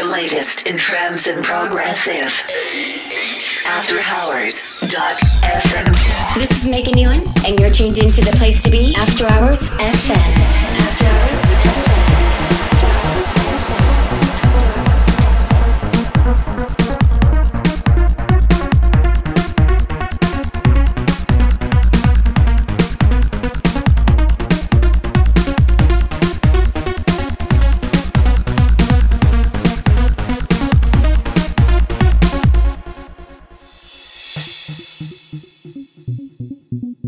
the latest in trance and progressive. After Hours. FM. This is Megan Nealon, and you're tuned in to the place to be, After Hours FM. After Hours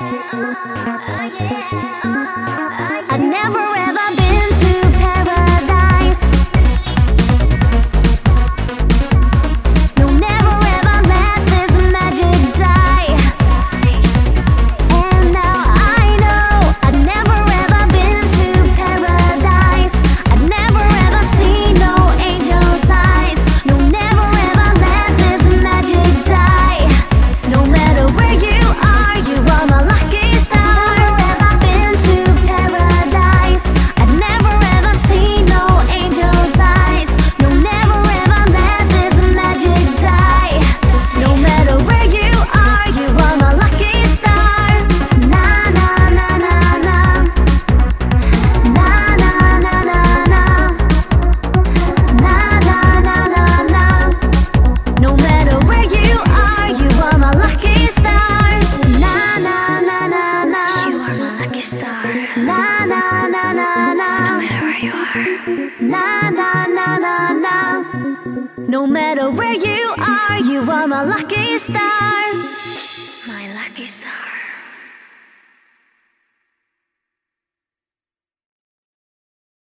I never ever matter where you are, you are my lucky star. My lucky star.